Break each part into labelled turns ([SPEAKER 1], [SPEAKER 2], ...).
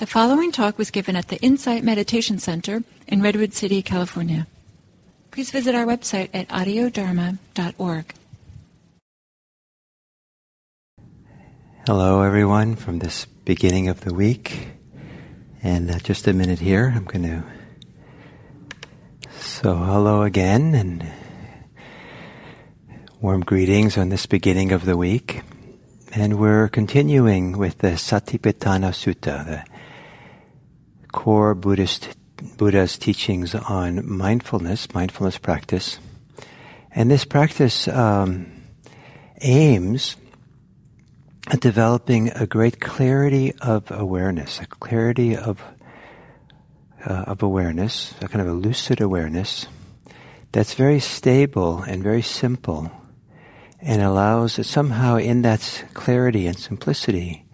[SPEAKER 1] The following talk was given at the Insight Meditation Center in Redwood City, California. Please visit our website at audiodharma.org.
[SPEAKER 2] Hello, everyone, from this beginning of the week. And uh, just a minute here, I'm going to. So, hello again, and warm greetings on this beginning of the week. And we're continuing with the Satipatthana Sutta, the core Buddhist Buddha's teachings on mindfulness, mindfulness practice, and this practice um, aims at developing a great clarity of awareness, a clarity of uh, of awareness, a kind of a lucid awareness that's very stable and very simple, and allows that somehow in that clarity and simplicity,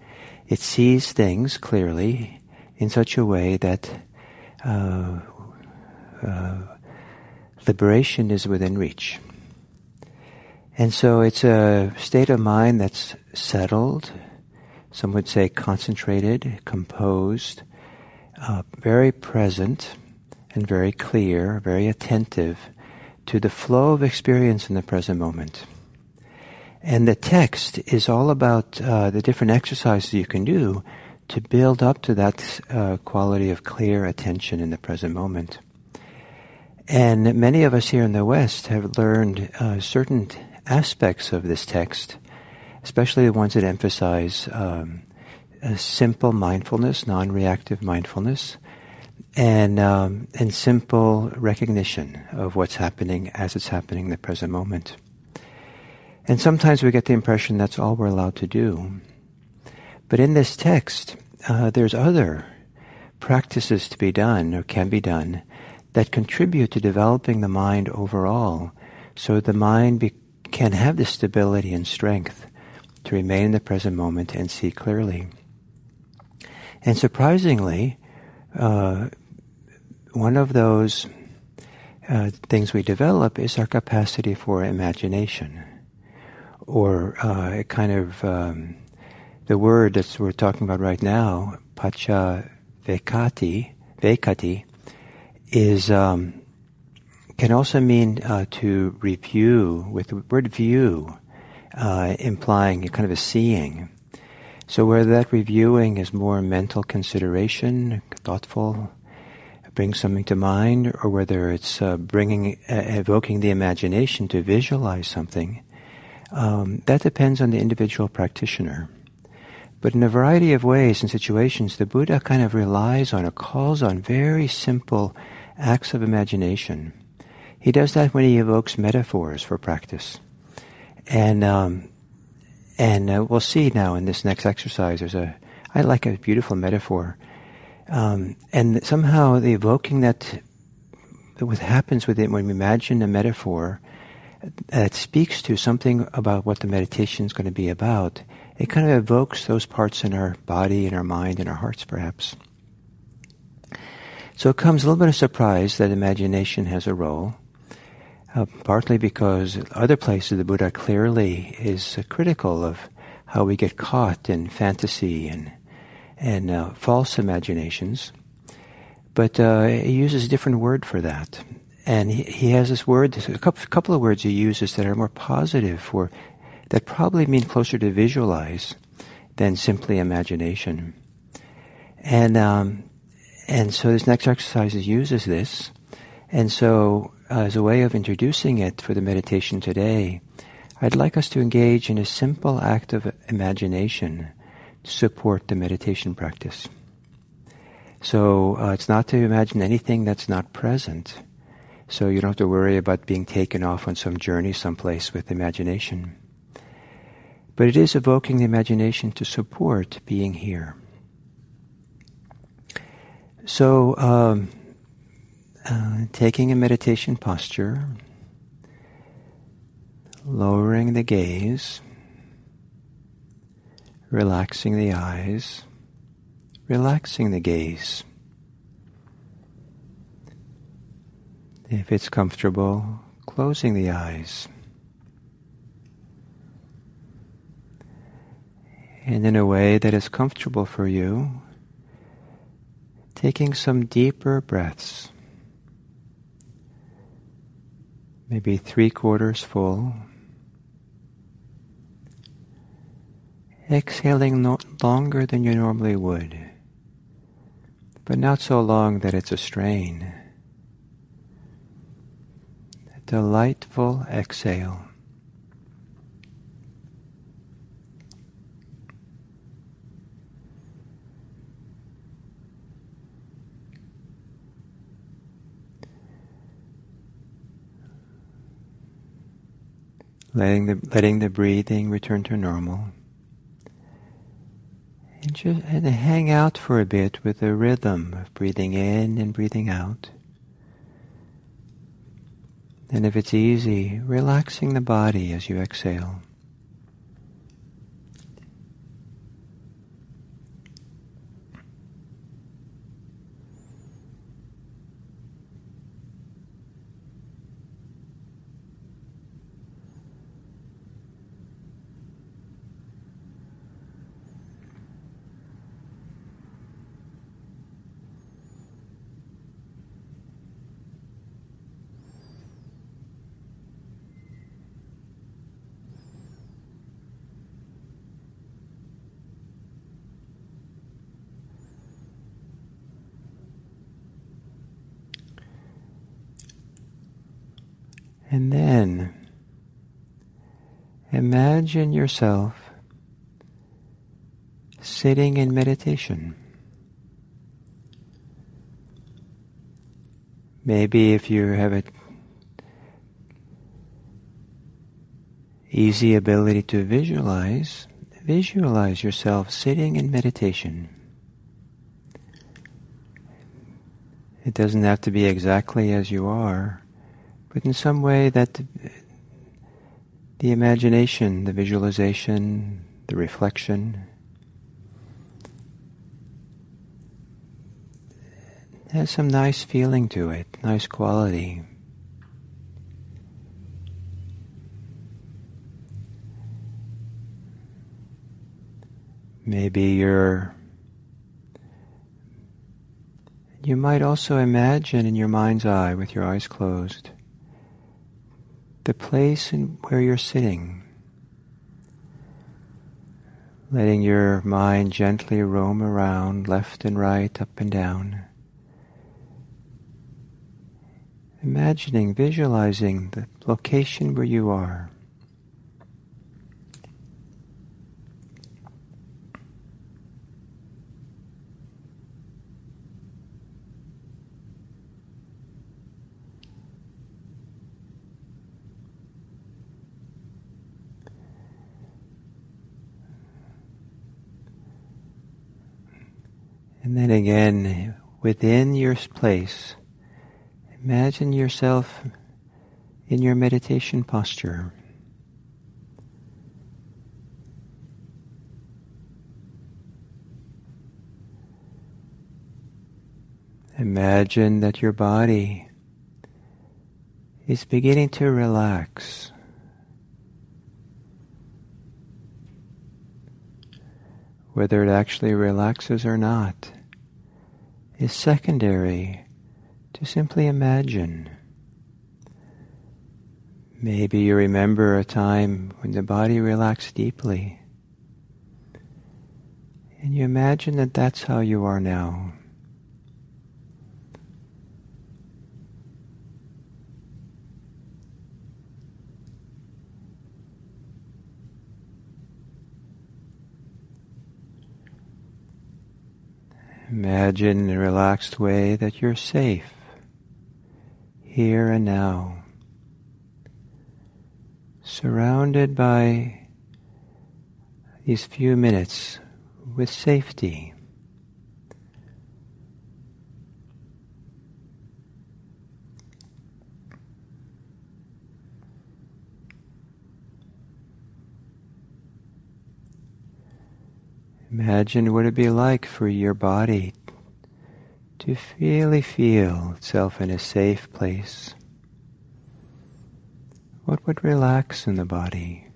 [SPEAKER 2] it sees things clearly in such a way that uh, uh, liberation is within reach. And so it's a state of mind that's settled, some would say concentrated, composed, uh, very present, and very clear, very attentive to the flow of experience in the present moment. And the text is all about uh, the different exercises you can do to build up to that uh, quality of clear attention in the present moment. And many of us here in the West have learned uh, certain aspects of this text, especially the ones that emphasize um, simple mindfulness, non-reactive mindfulness, and um, and simple recognition of what's happening as it's happening in the present moment. And sometimes we get the impression that's all we're allowed to do. But in this text, uh, there's other practices to be done or can be done that contribute to developing the mind overall so the mind be- can have the stability and strength to remain in the present moment and see clearly. And surprisingly, uh, one of those uh, things we develop is our capacity for imagination, or uh, a kind of um, the word that we're talking about right now, pacha vekati, vekkhati, is um, can also mean uh, to review with the word view, uh, implying kind of a seeing. So whether that reviewing is more mental consideration, thoughtful, brings something to mind, or whether it's uh, bringing, uh, evoking the imagination to visualize something, um, that depends on the individual practitioner. But in a variety of ways and situations, the Buddha kind of relies on or calls on very simple acts of imagination. He does that when he evokes metaphors for practice. And, um, and uh, we'll see now in this next exercise, there's a, I like a beautiful metaphor. Um, and somehow the evoking that, what happens with it when we imagine a metaphor that speaks to something about what the meditation is going to be about, it kind of evokes those parts in our body, in our mind, in our hearts, perhaps. So it comes a little bit of surprise that imagination has a role, uh, partly because other places the Buddha clearly is uh, critical of how we get caught in fantasy and and uh, false imaginations. But uh, he uses a different word for that. And he, he has this word, a couple, couple of words he uses that are more positive for that probably mean closer to visualize than simply imagination. And um, and so this next exercise uses this. And so, uh, as a way of introducing it for the meditation today, I'd like us to engage in a simple act of imagination to support the meditation practice. So uh, it's not to imagine anything that's not present. So you don't have to worry about being taken off on some journey someplace with imagination. But it is evoking the imagination to support being here. So, um, uh, taking a meditation posture, lowering the gaze, relaxing the eyes, relaxing the gaze. If it's comfortable, closing the eyes. And in a way that is comfortable for you, taking some deeper breaths, maybe three quarters full. Exhaling no longer than you normally would, but not so long that it's a strain. A delightful exhale. Letting the letting the breathing return to normal. And just and hang out for a bit with the rhythm of breathing in and breathing out. And if it's easy, relaxing the body as you exhale. And then imagine yourself sitting in meditation. Maybe if you have an easy ability to visualize, visualize yourself sitting in meditation. It doesn't have to be exactly as you are but in some way that the imagination, the visualization, the reflection has some nice feeling to it, nice quality. Maybe you're you might also imagine in your mind's eye with your eyes closed the place where you're sitting, letting your mind gently roam around left and right, up and down. Imagining, visualizing the location where you are. And then again, within your place, imagine yourself in your meditation posture. Imagine that your body is beginning to relax. Whether it actually relaxes or not is secondary to simply imagine. Maybe you remember a time when the body relaxed deeply. And you imagine that that's how you are now. Imagine in a relaxed way that you're safe here and now, surrounded by these few minutes with safety. Imagine what it'd be like for your body to really feel itself in a safe place. What would relax in the body?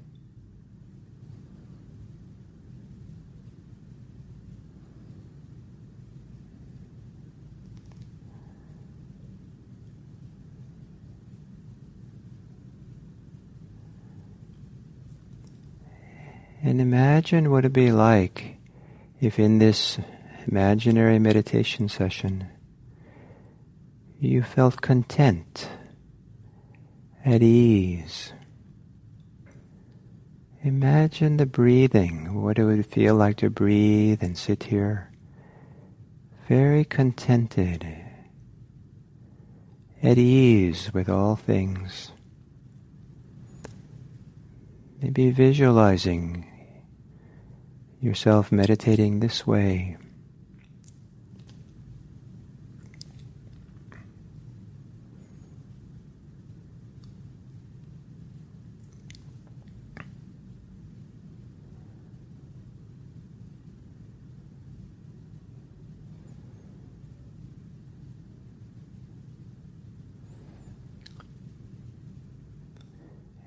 [SPEAKER 2] And imagine what it'd be like if in this imaginary meditation session you felt content, at ease. Imagine the breathing, what it would feel like to breathe and sit here, very contented, at ease with all things. Maybe visualizing yourself meditating this way.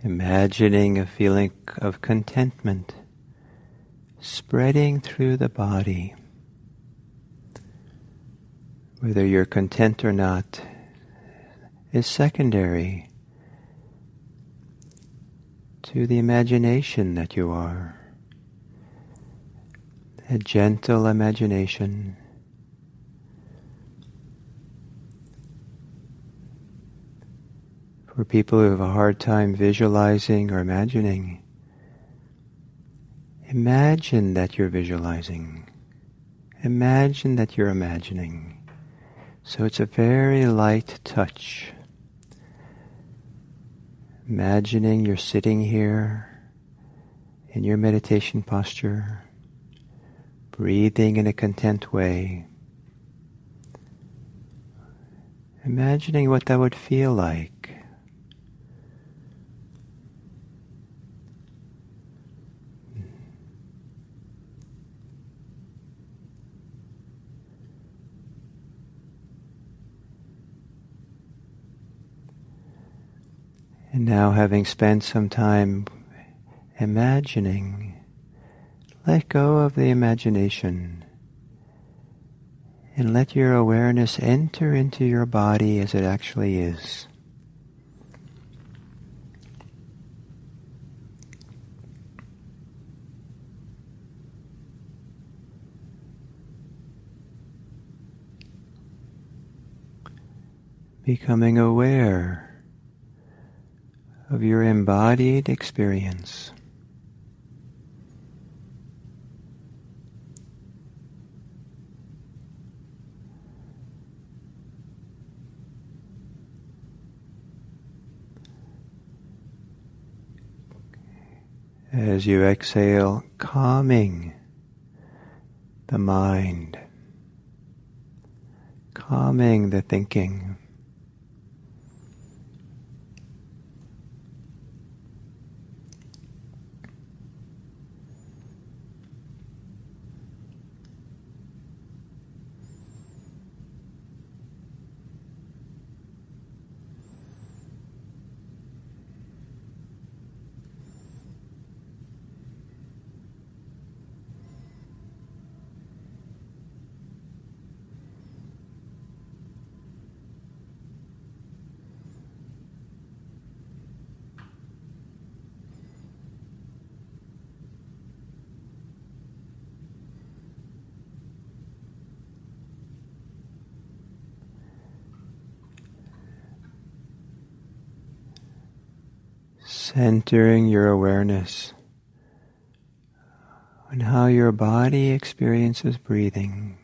[SPEAKER 2] Imagining a feeling of contentment spreading through the body. Whether you're content or not is secondary to the imagination that you are. A gentle imagination. For people who have a hard time visualizing or imagining, imagine that you're visualizing. Imagine that you're imagining. So it's a very light touch. Imagining you're sitting here in your meditation posture, breathing in a content way. Imagining what that would feel like. And now, having spent some time imagining, let go of the imagination and let your awareness enter into your body as it actually is. Becoming aware of your embodied experience. As you exhale, calming the mind, calming the thinking. Centering your awareness on how your body experiences breathing.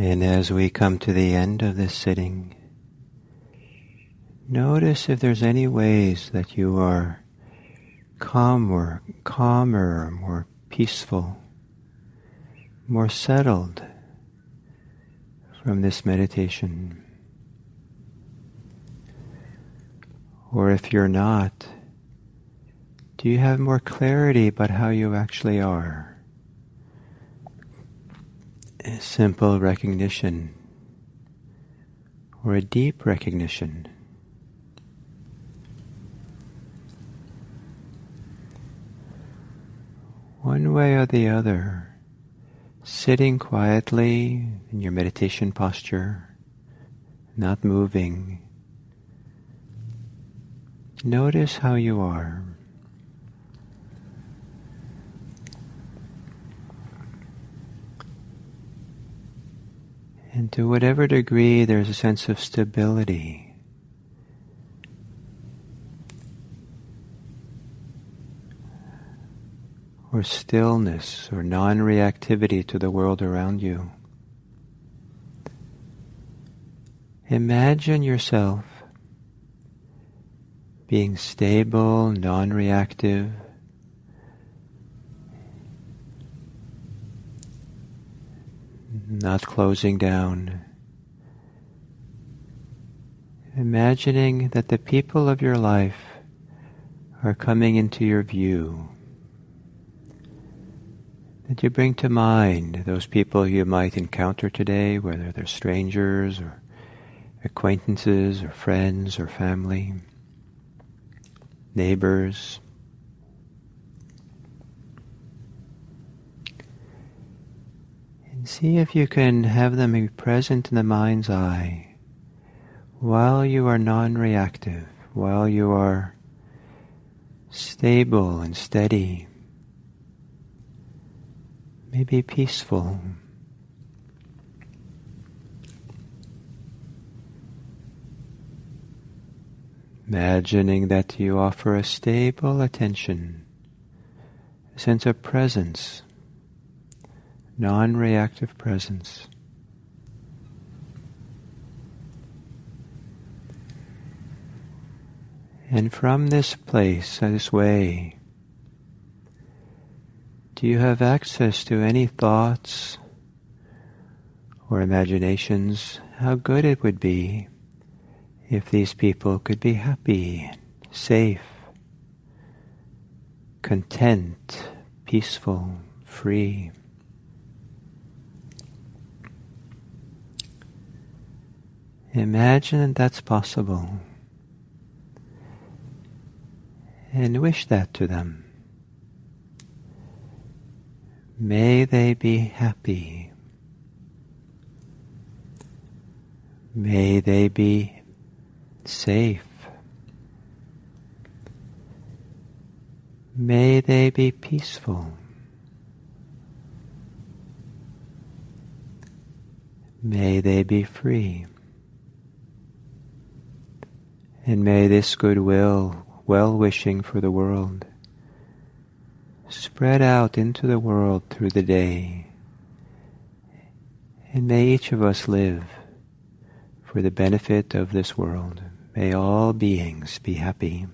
[SPEAKER 2] And as we come to the end of this sitting, notice if there's any ways that you are calmer, calmer, more peaceful, more settled from this meditation. Or if you're not, do you have more clarity about how you actually are? A simple recognition or a deep recognition. One way or the other, sitting quietly in your meditation posture, not moving. Notice how you are. And to whatever degree there's a sense of stability. Or stillness or non reactivity to the world around you. Imagine yourself being stable, non reactive, not closing down. Imagining that the people of your life are coming into your view. That you bring to mind those people you might encounter today, whether they're strangers or acquaintances or friends or family, neighbors. And see if you can have them be present in the mind's eye while you are non reactive, while you are stable and steady, maybe peaceful. Imagining that you offer a stable attention, a sense of presence non reactive presence. And from this place, this way, do you have access to any thoughts or imaginations how good it would be if these people could be happy, safe, content, peaceful, free? Imagine that's possible. And wish that to them. May they be happy. May they be safe. May they be peaceful. May they be free. And may this goodwill, well wishing for the world, spread out into the world through the day. And may each of us live for the benefit of this world. May all beings be happy.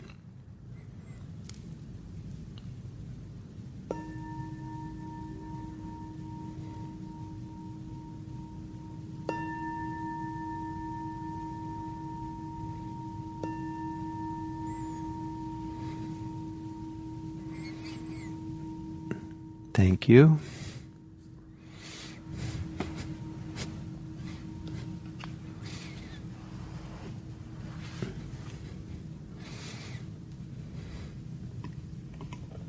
[SPEAKER 2] You.